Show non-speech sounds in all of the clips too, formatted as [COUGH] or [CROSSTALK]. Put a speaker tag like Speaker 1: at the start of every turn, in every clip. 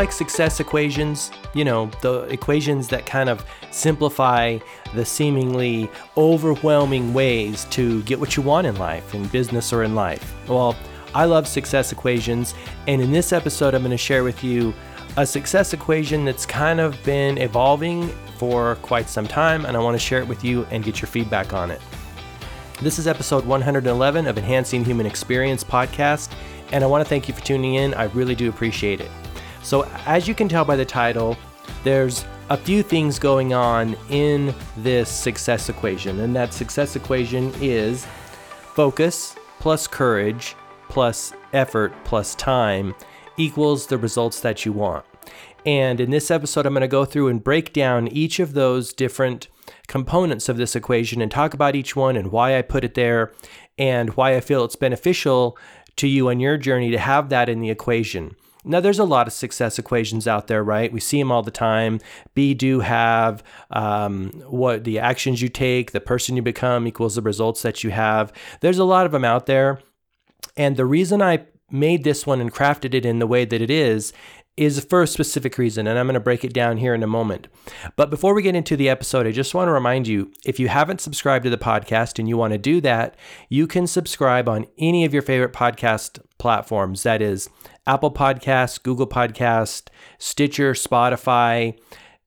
Speaker 1: Like success equations? You know, the equations that kind of simplify the seemingly overwhelming ways to get what you want in life, in business or in life. Well, I love success equations, and in this episode, I'm going to share with you a success equation that's kind of been evolving for quite some time, and I want to share it with you and get your feedback on it. This is episode 111 of Enhancing Human Experience podcast, and I want to thank you for tuning in. I really do appreciate it. So, as you can tell by the title, there's a few things going on in this success equation, and that success equation is focus plus courage plus effort plus time equals the results that you want. And in this episode, I'm going to go through and break down each of those different components of this equation and talk about each one and why I put it there and why I feel it's beneficial to you on your journey to have that in the equation. Now, there's a lot of success equations out there, right? We see them all the time. Be, do, have, um, what the actions you take, the person you become equals the results that you have. There's a lot of them out there. And the reason I made this one and crafted it in the way that it is is for a specific reason, and I'm going to break it down here in a moment. But before we get into the episode, I just want to remind you if you haven't subscribed to the podcast and you want to do that, you can subscribe on any of your favorite podcast platforms. That is Apple Podcasts, Google Podcast, Stitcher, Spotify,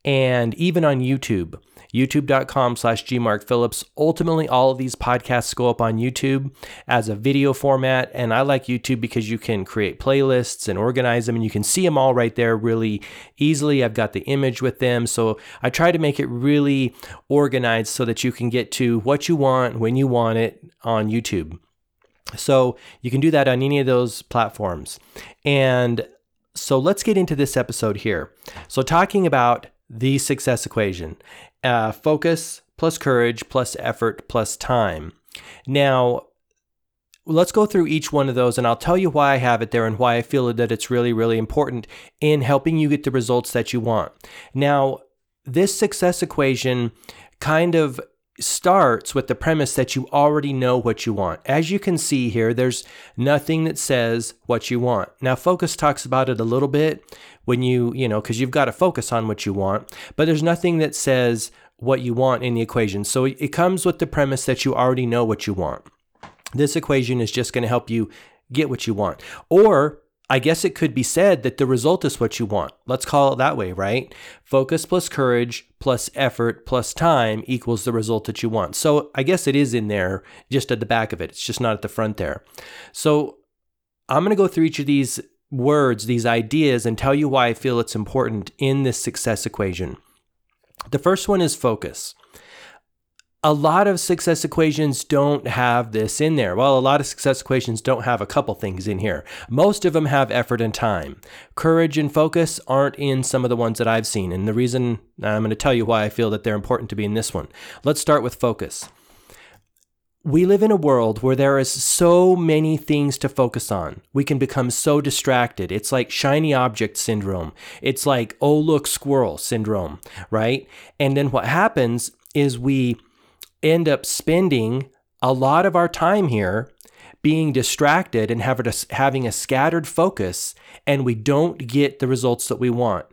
Speaker 1: and even on YouTube youtube.com slash gmarkphillips. Ultimately, all of these podcasts go up on YouTube as a video format. And I like YouTube because you can create playlists and organize them and you can see them all right there really easily. I've got the image with them. So I try to make it really organized so that you can get to what you want when you want it on YouTube. So you can do that on any of those platforms. And so let's get into this episode here. So, talking about the success equation uh, focus plus courage plus effort plus time. Now, let's go through each one of those and I'll tell you why I have it there and why I feel that it's really, really important in helping you get the results that you want. Now, this success equation kind of starts with the premise that you already know what you want. As you can see here, there's nothing that says what you want. Now, Focus talks about it a little bit when you, you know, because you've got to focus on what you want, but there's nothing that says what you want in the equation. So it comes with the premise that you already know what you want. This equation is just going to help you get what you want. Or I guess it could be said that the result is what you want. Let's call it that way, right? Focus plus courage plus effort plus time equals the result that you want. So I guess it is in there just at the back of it. It's just not at the front there. So I'm going to go through each of these words, these ideas, and tell you why I feel it's important in this success equation. The first one is focus. A lot of success equations don't have this in there. Well, a lot of success equations don't have a couple things in here. Most of them have effort and time. Courage and focus aren't in some of the ones that I've seen. And the reason I'm going to tell you why I feel that they're important to be in this one. Let's start with focus we live in a world where there is so many things to focus on. We can become so distracted. It's like shiny object syndrome. It's like, oh, look, squirrel syndrome, right? And then what happens is we end up spending a lot of our time here being distracted and having a scattered focus, and we don't get the results that we want.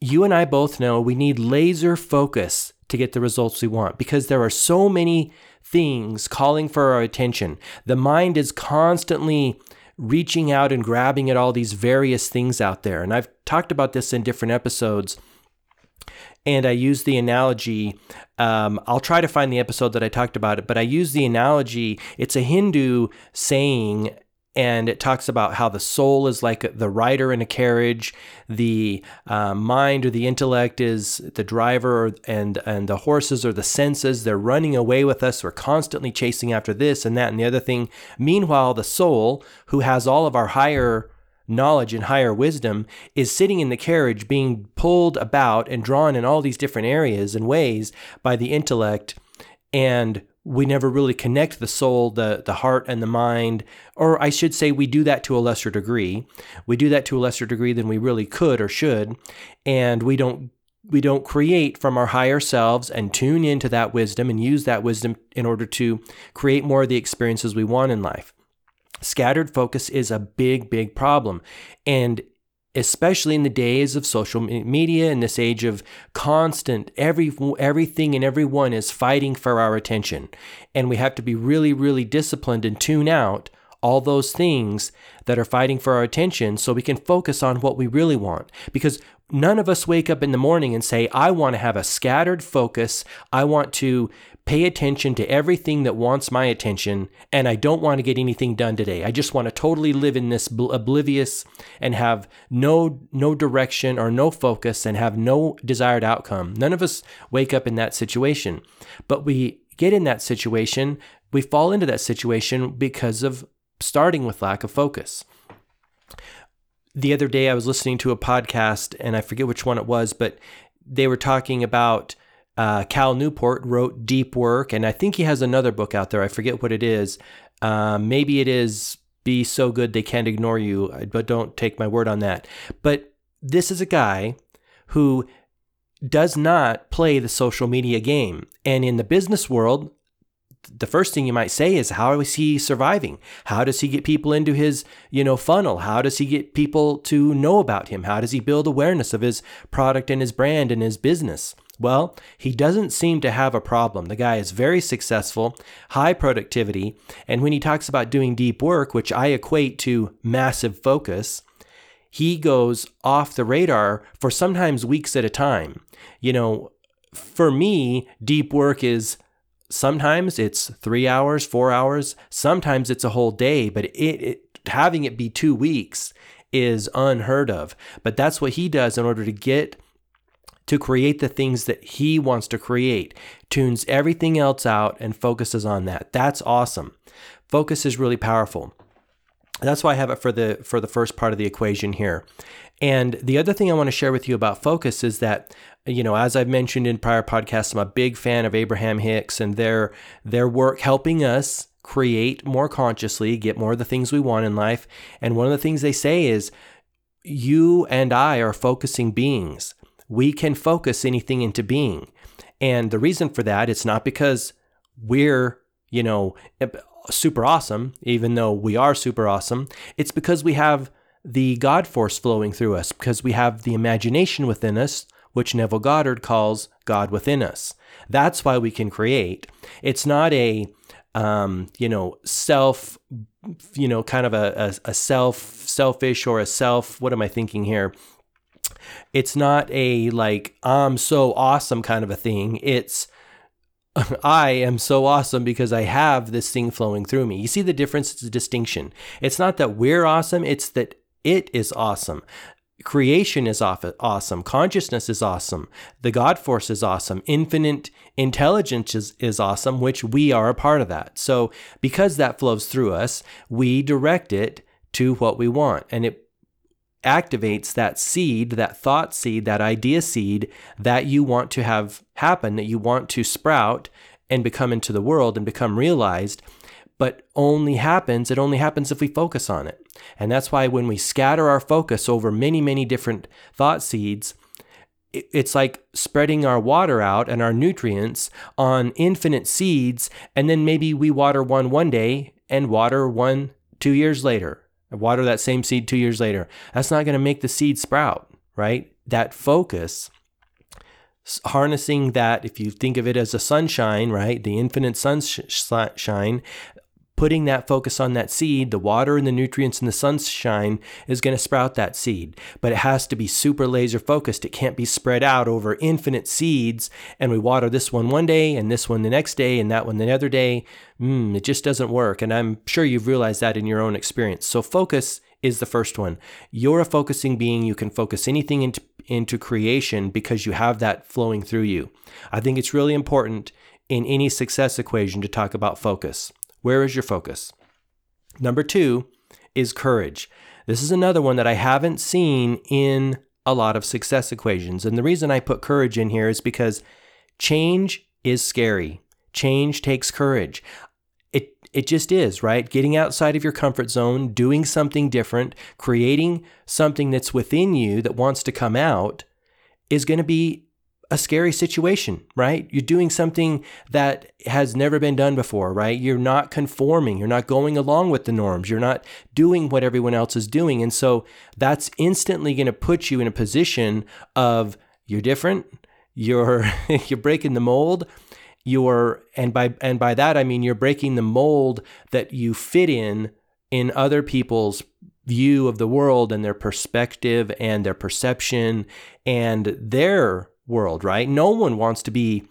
Speaker 1: You and I both know we need laser focus to get the results we want because there are so many things calling for our attention. The mind is constantly reaching out and grabbing at all these various things out there. And I've talked about this in different episodes. And I use the analogy. Um, I'll try to find the episode that I talked about it, but I use the analogy. It's a Hindu saying, and it talks about how the soul is like the rider in a carriage, the uh, mind or the intellect is the driver, and and the horses are the senses. They're running away with us. We're constantly chasing after this and that and the other thing. Meanwhile, the soul, who has all of our higher knowledge and higher wisdom, is sitting in the carriage, being pulled about and drawn in all these different areas and ways by the intellect, and we never really connect the soul, the the heart and the mind, or I should say we do that to a lesser degree. We do that to a lesser degree than we really could or should, and we don't we don't create from our higher selves and tune into that wisdom and use that wisdom in order to create more of the experiences we want in life. Scattered focus is a big big problem. And especially in the days of social media in this age of constant every everything and everyone is fighting for our attention. And we have to be really really disciplined and tune out all those things that are fighting for our attention so we can focus on what we really want. Because none of us wake up in the morning and say i want to have a scattered focus. I want to pay attention to everything that wants my attention, and I don't want to get anything done today. I just want to totally live in this oblivious and have no no direction or no focus and have no desired outcome. None of us wake up in that situation. But we get in that situation, we fall into that situation because of starting with lack of focus. The other day I was listening to a podcast and I forget which one it was, but they were talking about uh, Cal Newport wrote Deep Work, and I think he has another book out there. I forget what it is. Uh, maybe it is Be So Good They Can't Ignore You, but don't take my word on that. But this is a guy who does not play the social media game. And in the business world, the first thing you might say is how is he surviving how does he get people into his you know funnel how does he get people to know about him how does he build awareness of his product and his brand and his business well, he doesn't seem to have a problem. The guy is very successful, high productivity, and when he talks about doing deep work, which I equate to massive focus, he goes off the radar for sometimes weeks at a time. You know, for me, deep work is sometimes it's three hours, four hours, sometimes it's a whole day, but it, it having it be two weeks is unheard of. But that's what he does in order to get to create the things that he wants to create, tunes everything else out and focuses on that. That's awesome. Focus is really powerful. That's why I have it for the for the first part of the equation here. And the other thing I want to share with you about focus is that you know, as I've mentioned in prior podcasts, I'm a big fan of Abraham Hicks and their their work helping us create more consciously, get more of the things we want in life. And one of the things they say is you and I are focusing beings we can focus anything into being. And the reason for that, it's not because we're, you know, super awesome, even though we are super awesome. It's because we have the God force flowing through us, because we have the imagination within us, which Neville Goddard calls God within us. That's why we can create. It's not a, um, you know, self, you know, kind of a, a, a self, selfish or a self, what am I thinking here? It's not a like I'm so awesome kind of a thing. It's [LAUGHS] I am so awesome because I have this thing flowing through me. You see the difference? It's a distinction. It's not that we're awesome, it's that it is awesome. Creation is awesome. Consciousness is awesome. The God force is awesome. Infinite intelligence is, is awesome, which we are a part of that. So, because that flows through us, we direct it to what we want. And it activates that seed, that thought seed, that idea seed that you want to have happen, that you want to sprout and become into the world and become realized, but only happens, it only happens if we focus on it. And that's why when we scatter our focus over many, many different thought seeds, it's like spreading our water out and our nutrients on infinite seeds, and then maybe we water one one day and water one two years later water that same seed two years later. That's not going to make the seed sprout, right? That focus, harnessing that, if you think of it as a sunshine, right? The infinite sunshine, putting that focus on that seed, the water and the nutrients and the sunshine is going to sprout that seed. But it has to be super laser focused. It can't be spread out over infinite seeds and we water this one one day and this one the next day and that one the other day. Mm, it just doesn't work. And I'm sure you've realized that in your own experience. So focus is the first one. You're a focusing being. You can focus anything into, into creation because you have that flowing through you. I think it's really important in any success equation to talk about focus. Where is your focus? Number two is courage. This is another one that I haven't seen in a lot of success equations. And the reason I put courage in here is because change is scary. Change takes courage. It, it just is, right? Getting outside of your comfort zone, doing something different, creating something that's within you that wants to come out is going to be a scary situation, right? You're doing something that has never been done before, right? You're not conforming. You're not going along with the norms. You're not doing what everyone else is doing. And so that's instantly going to put you in a position of you're different. You're [LAUGHS] you're breaking the mold. You're and by and by that I mean you're breaking the mold that you fit in in other people's view of the world and their perspective and their perception and their world, right? No one wants to be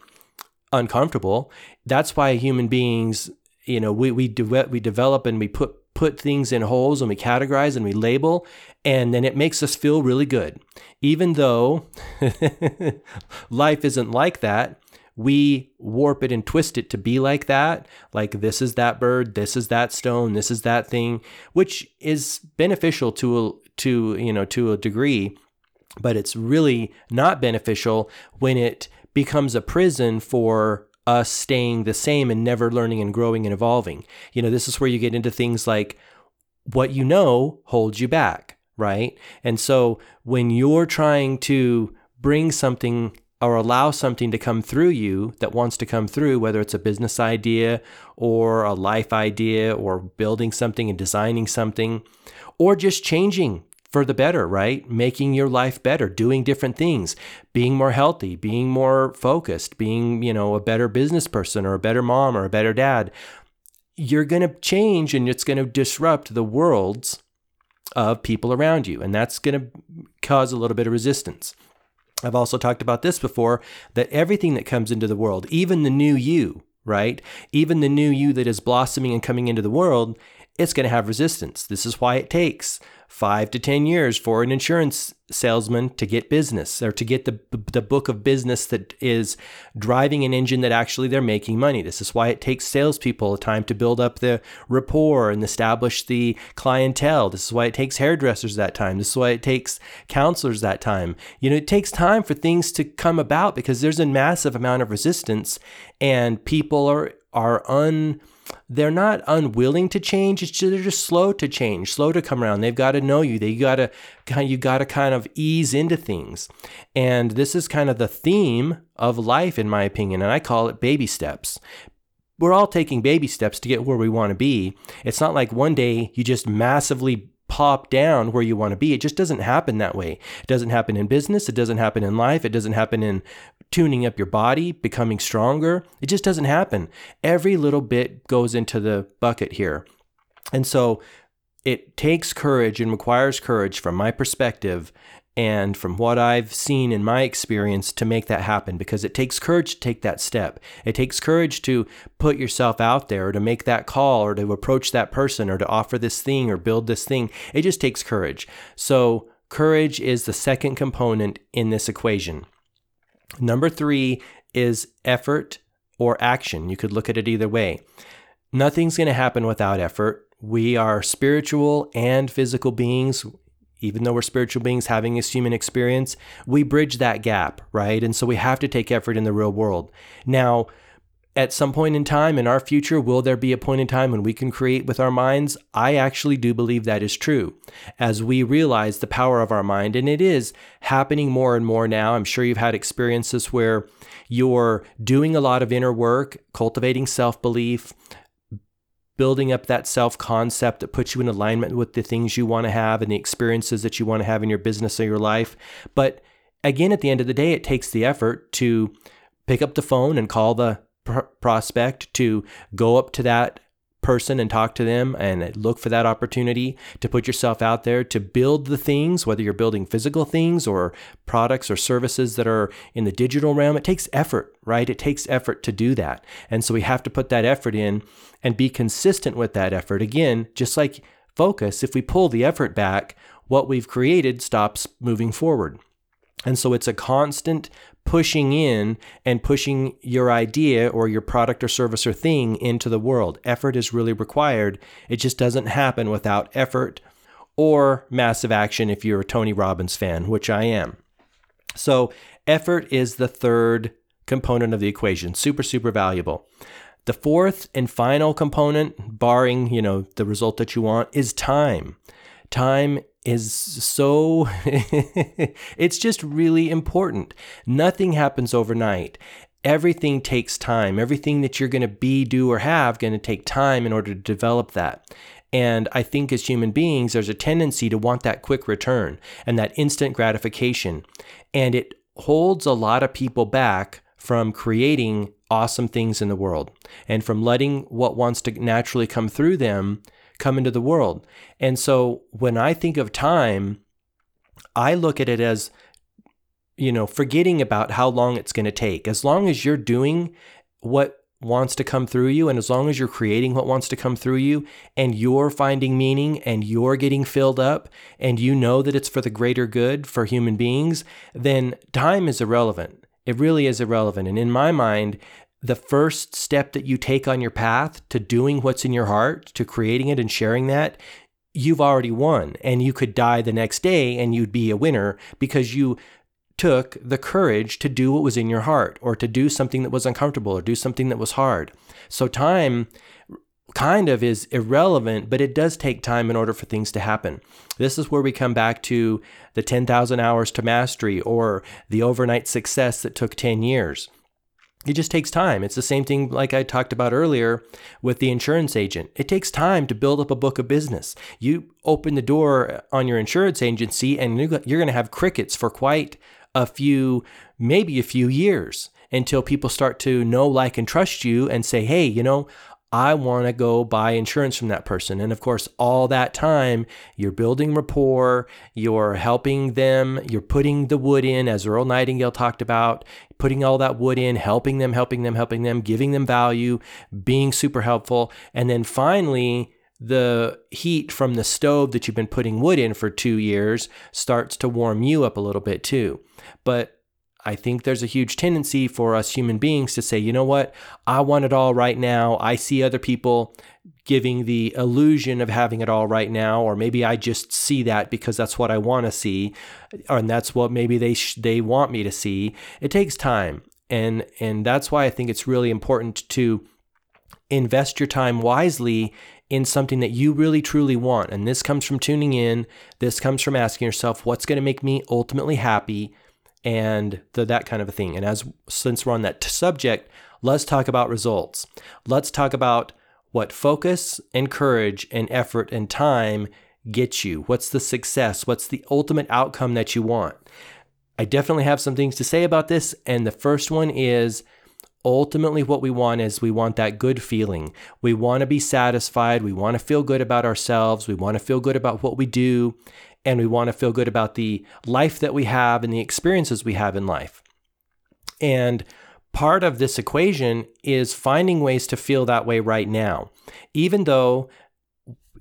Speaker 1: uncomfortable. That's why human beings, you know, we we de- we develop and we put put things in holes and we categorize and we label and then it makes us feel really good. Even though [LAUGHS] life isn't like that, we warp it and twist it to be like that. Like this is that bird, this is that stone, this is that thing, which is beneficial to a, to you know to a degree but it's really not beneficial when it becomes a prison for us staying the same and never learning and growing and evolving. You know, this is where you get into things like what you know holds you back, right? And so when you're trying to bring something or allow something to come through you that wants to come through, whether it's a business idea or a life idea or building something and designing something or just changing for the better, right? Making your life better, doing different things, being more healthy, being more focused, being, you know, a better business person or a better mom or a better dad. You're going to change and it's going to disrupt the worlds of people around you. And that's going to cause a little bit of resistance. I've also talked about this before that everything that comes into the world, even the new you, right? Even the new you that is blossoming and coming into the world, it's going to have resistance. This is why it takes five to 10 years for an insurance salesman to get business or to get the, the book of business that is driving an engine that actually they're making money. This is why it takes salespeople time to build up the rapport and establish the clientele. This is why it takes hairdressers that time. This is why it takes counselors that time. You know, it takes time for things to come about because there's a massive amount of resistance and people are are un they're not unwilling to change. It's just, they're just slow to change, slow to come around. They've got to know you. They got to you got to kind of ease into things. And this is kind of the theme of life, in my opinion. And I call it baby steps. We're all taking baby steps to get where we want to be. It's not like one day you just massively pop down where you want to be. It just doesn't happen that way. It doesn't happen in business. It doesn't happen in life. It doesn't happen in tuning up your body, becoming stronger. It just doesn't happen. Every little bit goes into the bucket here. And so it takes courage and requires courage from my perspective and from what I've seen in my experience to make that happen because it takes courage to take that step. It takes courage to put yourself out there or to make that call or to approach that person or to offer this thing or build this thing. It just takes courage. So, courage is the second component in this equation. Number three is effort or action. You could look at it either way. Nothing's going to happen without effort. We are spiritual and physical beings even though we're spiritual beings having this human experience, we bridge that gap, right? And so we have to take effort in the real world. Now, at some point in time in our future, will there be a point in time when we can create with our minds? I actually do believe that is true as we realize the power of our mind. And it is happening more and more now. I'm sure you've had experiences where you're doing a lot of inner work, cultivating self belief, building up that self concept that puts you in alignment with the things you want to have and the experiences that you want to have in your business or your life. But again, at the end of the day, it takes the effort to pick up the phone and call the pr- prospect, to go up to that person and talk to them and look for that opportunity to put yourself out there to build the things, whether you're building physical things or products or services that are in the digital realm. It takes effort, right? It takes effort to do that. And so we have to put that effort in and be consistent with that effort. Again, just like focus, if we pull the effort back, what we've created stops moving forward. And so it's a constant pushing in and pushing your idea or your product or service or thing into the world. Effort is really required. It just doesn't happen without effort or massive action if you're a Tony Robbins fan, which I am. So, effort is the third component of the equation, super, super valuable. The fourth and final component, barring, you know, the result that you want, is time. Time is so [LAUGHS] it's just really important. Nothing happens overnight. Everything takes time. Everything that you're going to be, do, or have going to take time in order to develop that. And I think as human beings, there's a tendency to want that quick return and that instant gratification. And it holds a lot of people back from creating awesome things in the world and from letting what wants to naturally come through them come into the world. And so when I think of time, I look at it as, you know, forgetting about how long it's going to take. As long as you're doing what wants to come through you, and as long as you're creating what wants to come through you, and you're finding meaning and you're getting filled up, and you know that it's for the greater good for human beings, then time is irrelevant. It really is irrelevant. And in my mind, the first step that you take on your path to doing what's in your heart, to creating it and sharing that, you've already won. And you could die the next day and you'd be a winner because you took the courage to do what was in your heart or to do something that was uncomfortable or do something that was hard. So time kind of is irrelevant, but it does take time in order for things to happen. This is where we come back to the 10,000 hours to mastery or the overnight success that took 10 years it just takes time. It's the same thing like I talked about earlier with the insurance agent. It takes time to build up a book of business. You open the door on your insurance agency and you're going to have crickets for quite a few, maybe a few years until people start to know, like, and trust you and say, hey, you know, I want to go buy insurance from that person. And of course, all that time, you're building rapport, you're helping them, you're putting the wood in, as Earl Nightingale talked about, putting all that wood in, helping them, helping them, helping them, giving them value, being super helpful. And then finally, the heat from the stove that you've been putting wood in for two years starts to warm you up a little bit too. But I think there's a huge tendency for us human beings to say, you know what, I want it all right now. I see other people giving the illusion of having it all right now, or maybe I just see that because that's what I want to see, and that's what maybe they sh- they want me to see. It takes time, and and that's why I think it's really important to invest your time wisely in something that you really truly want. And this comes from tuning in. This comes from asking yourself, what's going to make me ultimately happy? And the, that kind of a thing. And as since we're on that subject, let's talk about results. Let's talk about what focus and courage and effort and time get you. What's the success? What's the ultimate outcome that you want? I definitely have some things to say about this. And the first one is ultimately what we want is we want that good feeling. We want to be satisfied. We want to feel good about ourselves. We want to feel good about what we do and we want to feel good about the life that we have and the experiences we have in life. And part of this equation is finding ways to feel that way right now. Even though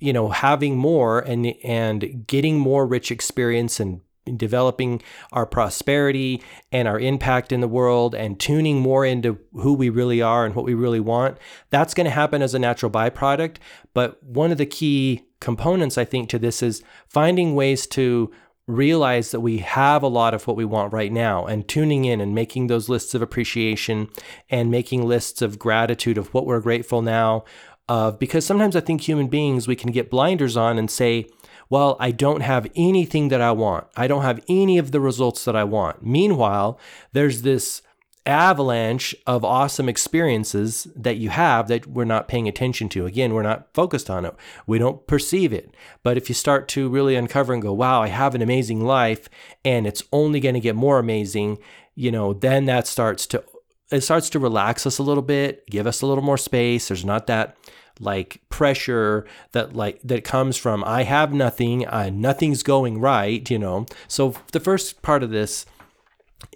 Speaker 1: you know having more and and getting more rich experience and developing our prosperity and our impact in the world and tuning more into who we really are and what we really want that's going to happen as a natural byproduct but one of the key components, I think, to this is finding ways to realize that we have a lot of what we want right now and tuning in and making those lists of appreciation and making lists of gratitude of what we're grateful now of because sometimes I think human beings we can get blinders on and say well I don't have anything that I want. I don't have any of the results that I want. Meanwhile there's this avalanche of awesome experiences that you have that we're not paying attention to. Again, we're not focused on it. We don't perceive it. But if you start to really uncover and go, wow, I have an amazing life and it's only going to get more amazing, you know, then that starts to it starts to relax us a little bit, give us a little more space. There's not that like pressure that like that comes from I have nothing, uh, nothing's going right, you know. So the first part of this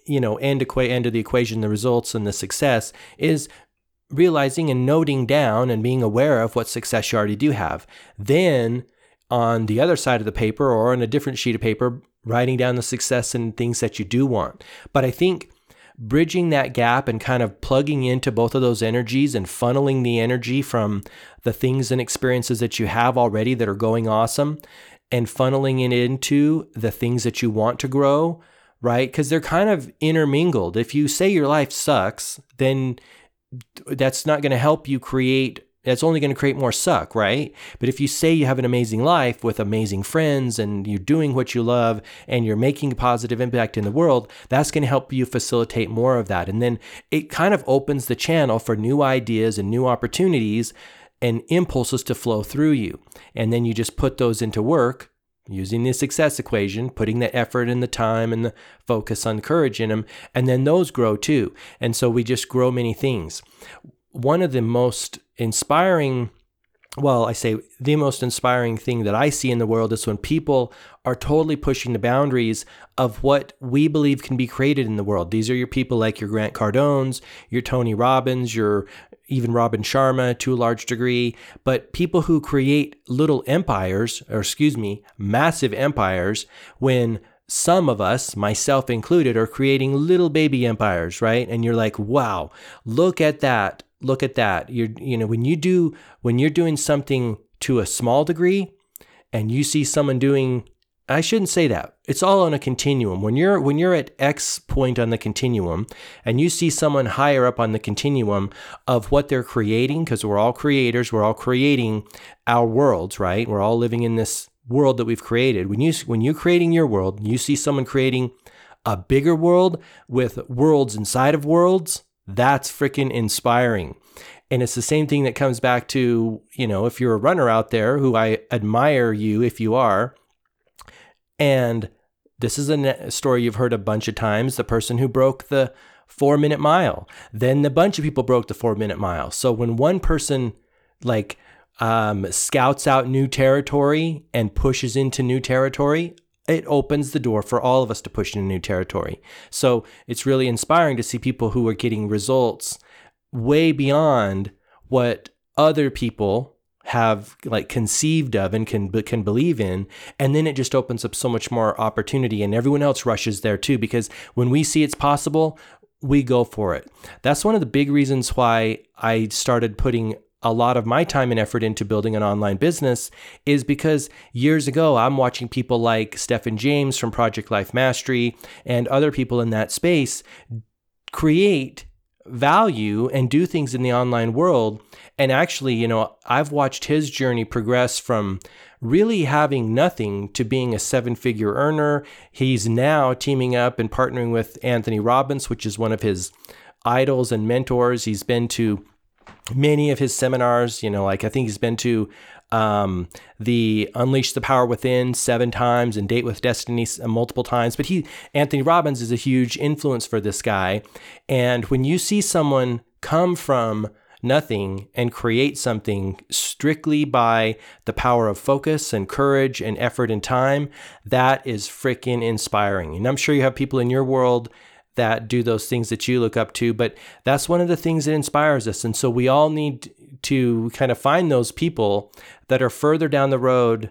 Speaker 1: you know, end, equa- end of the equation, the results and the success is realizing and noting down and being aware of what success you already do have. Then on the other side of the paper or on a different sheet of paper, writing down the success and things that you do want. But I think bridging that gap and kind of plugging into both of those energies and funneling the energy from the things and experiences that you have already that are going awesome and funneling it into the things that you want to grow right? Because they're kind of intermingled. If you say your life sucks, then that's not going to help you create that's only going to create more suck, right? But if you say you have an amazing life with amazing friends and you're doing what you love and you're making a positive impact in the world, that's going to help you facilitate more of that. And then it kind of opens the channel for new ideas and new opportunities and impulses to flow through you. And then you just put those into work using the success equation, putting the effort and the time and the focus on courage in them, and then those grow too. And so we just grow many things. One of the most inspiring well, I say the most inspiring thing that I see in the world is when people are totally pushing the boundaries of what we believe can be created in the world. These are your people like your Grant Cardones, your Tony Robbins, your even Robin Sharma to a large degree, but people who create little empires, or excuse me, massive empires, when some of us, myself included, are creating little baby empires, right? And you're like, wow, look at that look at that. You're, you know, when you do, when you're doing something to a small degree and you see someone doing, I shouldn't say that. It's all on a continuum. When you're, when you're at X point on the continuum and you see someone higher up on the continuum of what they're creating, because we're all creators, we're all creating our worlds, right? We're all living in this world that we've created. When you, when you're creating your world, you see someone creating a bigger world with worlds inside of worlds, that's freaking inspiring. And it's the same thing that comes back to, you know, if you're a runner out there who I admire you if you are, and this is a story you've heard a bunch of times the person who broke the four minute mile. Then a bunch of people broke the four minute mile. So when one person like um, scouts out new territory and pushes into new territory, it opens the door for all of us to push into new territory. So it's really inspiring to see people who are getting results way beyond what other people have like conceived of and can can believe in and then it just opens up so much more opportunity and everyone else rushes there too because when we see it's possible we go for it. That's one of the big reasons why I started putting a lot of my time and effort into building an online business is because years ago, I'm watching people like Stephen James from Project Life Mastery and other people in that space create value and do things in the online world. And actually, you know, I've watched his journey progress from really having nothing to being a seven figure earner. He's now teaming up and partnering with Anthony Robbins, which is one of his idols and mentors. He's been to many of his seminars. You know, like I think he's been to um, the Unleash the Power Within seven times and Date with Destiny multiple times. But he, Anthony Robbins, is a huge influence for this guy. And when you see someone come from nothing and create something strictly by the power of focus and courage and effort and time, that is freaking inspiring. And I'm sure you have people in your world that do those things that you look up to. But that's one of the things that inspires us. And so we all need to kind of find those people that are further down the road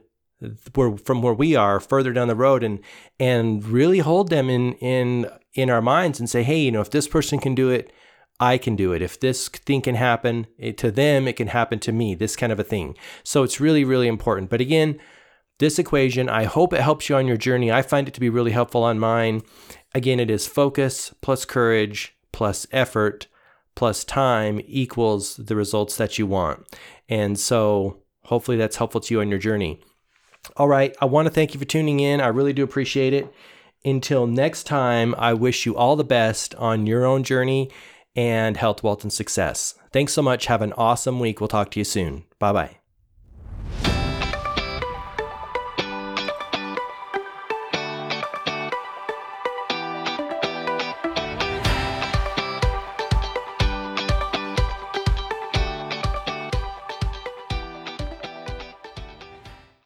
Speaker 1: where from where we are further down the road and and really hold them in in in our minds and say hey you know if this person can do it I can do it. If this thing can happen it, to them, it can happen to me, this kind of a thing. So it's really, really important. But again, this equation, I hope it helps you on your journey. I find it to be really helpful on mine. Again, it is focus plus courage plus effort plus time equals the results that you want. And so hopefully that's helpful to you on your journey. All right. I want to thank you for tuning in. I really do appreciate it. Until next time, I wish you all the best on your own journey and health, wealth, and success. Thanks so much. Have an awesome week. We'll talk to you soon. Bye bye.